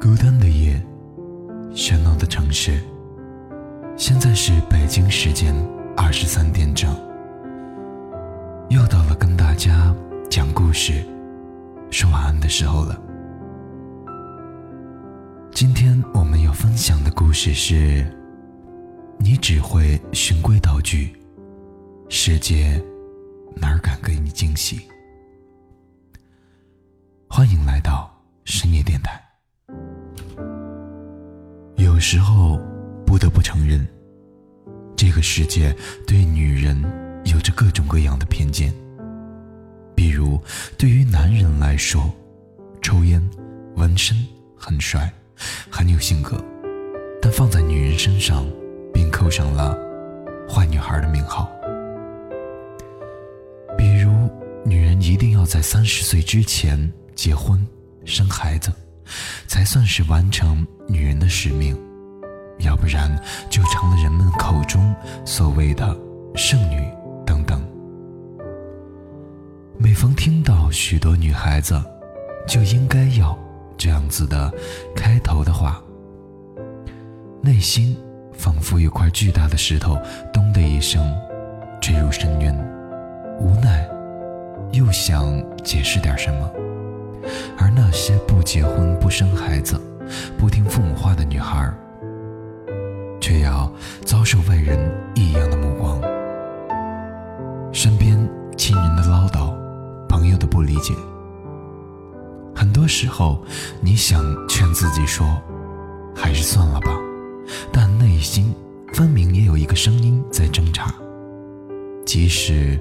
孤单的夜，喧闹的城市。现在是北京时间二十三点整，又到了跟大家讲故事、说晚安的时候了。今天我们要分享的故事是：你只会循规蹈矩，世界哪敢给你惊喜？时候不得不承认，这个世界对女人有着各种各样的偏见。比如，对于男人来说，抽烟、纹身很帅，很有性格；但放在女人身上，并扣上了坏女孩的名号。比如，女人一定要在三十岁之前结婚、生孩子。才算是完成女人的使命，要不然就成了人们口中所谓的剩女等等。每逢听到许多女孩子就应该要这样子的开头的话，内心仿佛有块巨大的石头咚的一声坠入深渊，无奈又想解释点什么。而那些不结婚、不生孩子、不听父母话的女孩，却要遭受外人异样的目光，身边亲人的唠叨，朋友的不理解。很多时候，你想劝自己说，还是算了吧，但内心分明也有一个声音在挣扎。即使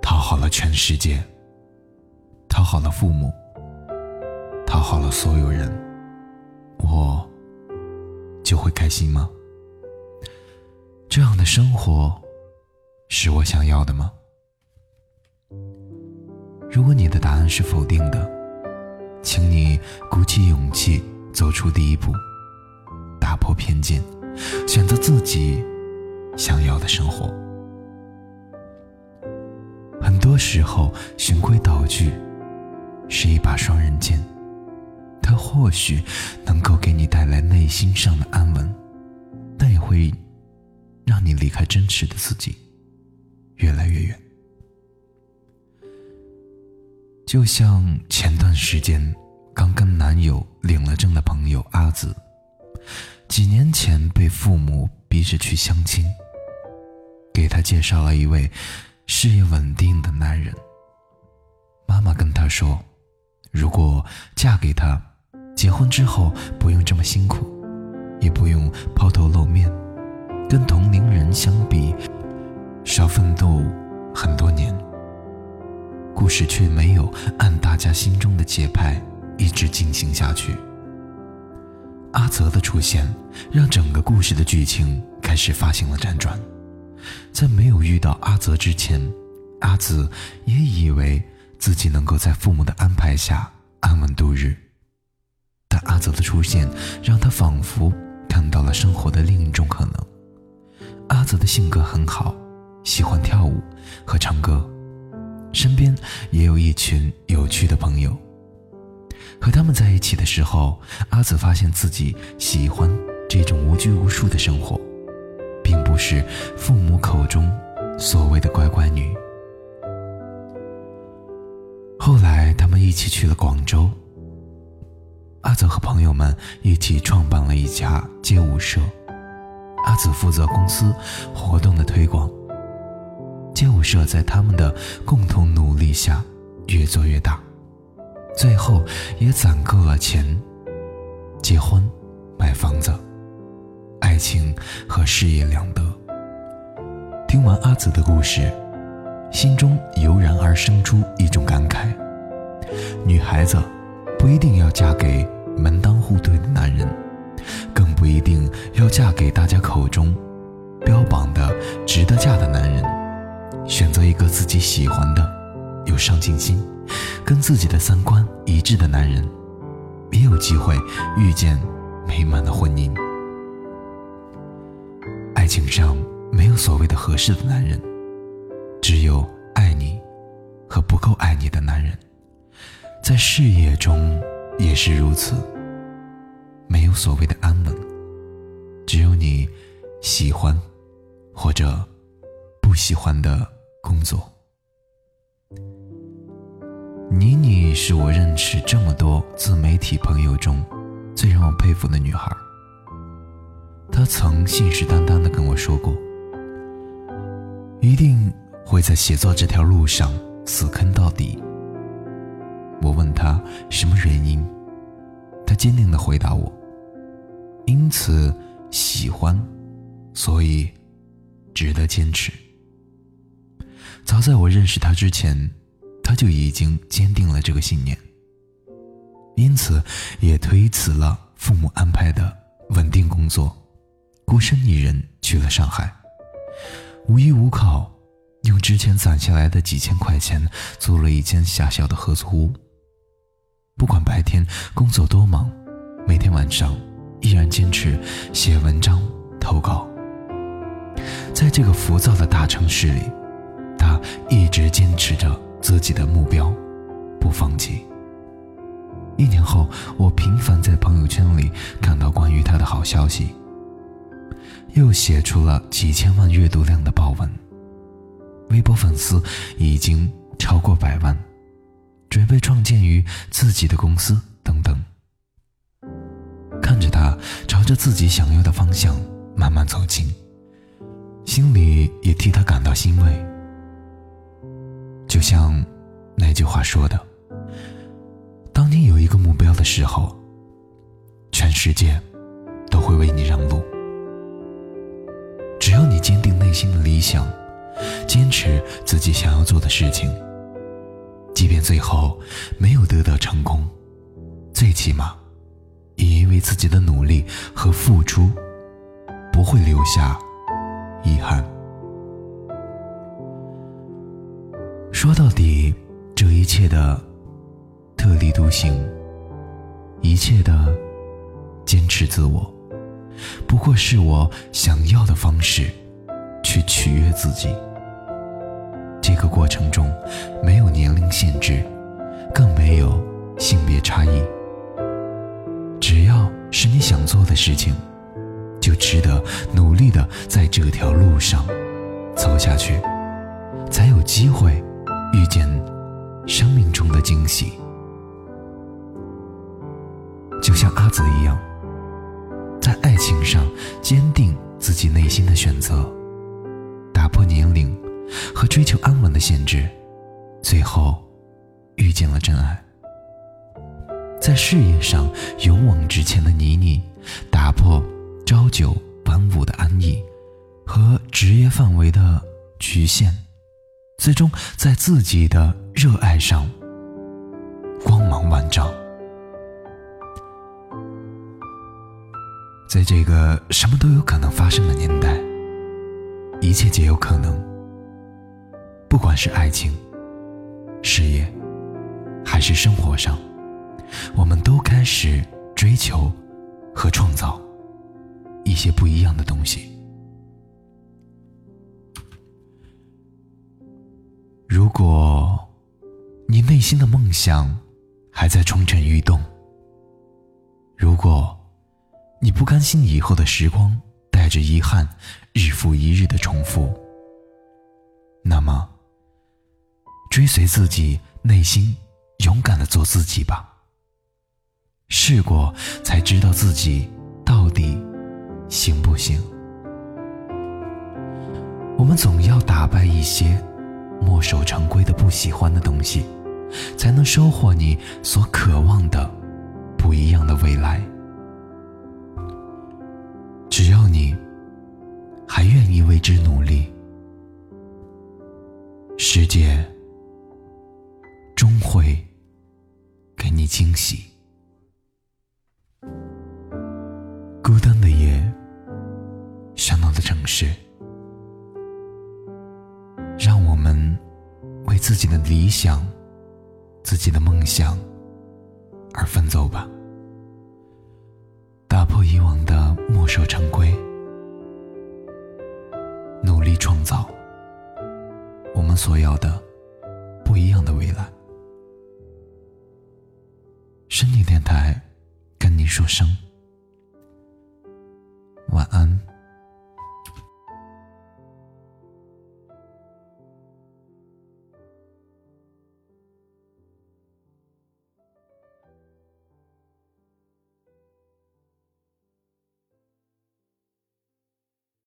讨好了全世界。讨好了父母，讨好了所有人，我就会开心吗？这样的生活是我想要的吗？如果你的答案是否定的，请你鼓起勇气走出第一步，打破偏见，选择自己想要的生活。很多时候，循规蹈矩。是一把双刃剑，它或许能够给你带来内心上的安稳，但也会让你离开真实的自己越来越远。就像前段时间刚跟男友领了证的朋友阿紫，几年前被父母逼着去相亲，给他介绍了一位事业稳定的男人。妈妈跟他说。如果嫁给他，结婚之后不用这么辛苦，也不用抛头露面，跟同龄人相比，少奋斗很多年。故事却没有按大家心中的节拍一直进行下去。阿泽的出现，让整个故事的剧情开始发生了辗转。在没有遇到阿泽之前，阿紫也以为。自己能够在父母的安排下安稳度日，但阿泽的出现让他仿佛看到了生活的另一种可能。阿泽的性格很好，喜欢跳舞和唱歌，身边也有一群有趣的朋友。和他们在一起的时候，阿泽发现自己喜欢这种无拘无束的生活，并不是父母口中所谓的乖乖女。后来，他们一起去了广州。阿泽和朋友们一起创办了一家街舞社，阿紫负责公司活动的推广。街舞社在他们的共同努力下越做越大，最后也攒够了钱，结婚、买房子，爱情和事业两得。听完阿紫的故事。心中油然而生出一种感慨：女孩子不一定要嫁给门当户对的男人，更不一定要嫁给大家口中标榜的值得嫁的男人。选择一个自己喜欢的、有上进心、跟自己的三观一致的男人，也有机会遇见美满的婚姻。爱情上没有所谓的合适的男人。只有爱你和不够爱你的男人，在事业中也是如此。没有所谓的安稳，只有你喜欢或者不喜欢的工作。妮妮是我认识这么多自媒体朋友中最让我佩服的女孩。她曾信誓旦旦地跟我说过，一定会在写作这条路上死坑到底。我问她什么原因，她坚定地回答我：“因此喜欢，所以值得坚持。”早在我认识他之前。他就已经坚定了这个信念，因此也推辞了父母安排的稳定工作，孤身一人去了上海，无依无靠，用之前攒下来的几千块钱租了一间狭小的合租屋。不管白天工作多忙，每天晚上依然坚持写文章投稿。在这个浮躁的大城市里，他一直坚持着。自己的目标，不放弃。一年后，我频繁在朋友圈里看到关于他的好消息，又写出了几千万阅读量的爆文，微博粉丝已经超过百万，准备创建于自己的公司等等。看着他朝着自己想要的方向慢慢走近，心里也替他感到欣慰。就像那句话说的：“当你有一个目标的时候，全世界都会为你让路。只要你坚定内心的理想，坚持自己想要做的事情，即便最后没有得到成功，最起码也因为自己的努力和付出，不会留下遗憾。”说到底，这一切的特立独行，一切的坚持自我，不过是我想要的方式去取悦自己。这个过程中没有年龄限制，更没有性别差异。是你想做的事情，就值得努力的在这条路上走下去，才有机会。遇见生命中的惊喜，就像阿紫一样，在爱情上坚定自己内心的选择，打破年龄和追求安稳的限制，最后遇见了真爱。在事业上勇往直前的妮妮，打破朝九晚五的安逸和职业范围的局限。最终，在自己的热爱上光芒万丈。在这个什么都有可能发生的年代，一切皆有可能。不管是爱情、事业，还是生活上，我们都开始追求和创造一些不一样的东西。如果你内心的梦想还在蠢蠢欲动，如果你不甘心以后的时光带着遗憾日复一日的重复，那么追随自己内心，勇敢的做自己吧。试过才知道自己到底行不行。我们总要打败一些。墨守成规的不喜欢的东西，才能收获你所渴望的不一样的未来。只要你还愿意为之努力，世界终会给你惊喜。是，让我们为。自己的理想，自己的梦想，而奋斗吧。打破以往的墨守成规，努力创造我们所要的不一样的未来。深夜电台，跟你说声晚安。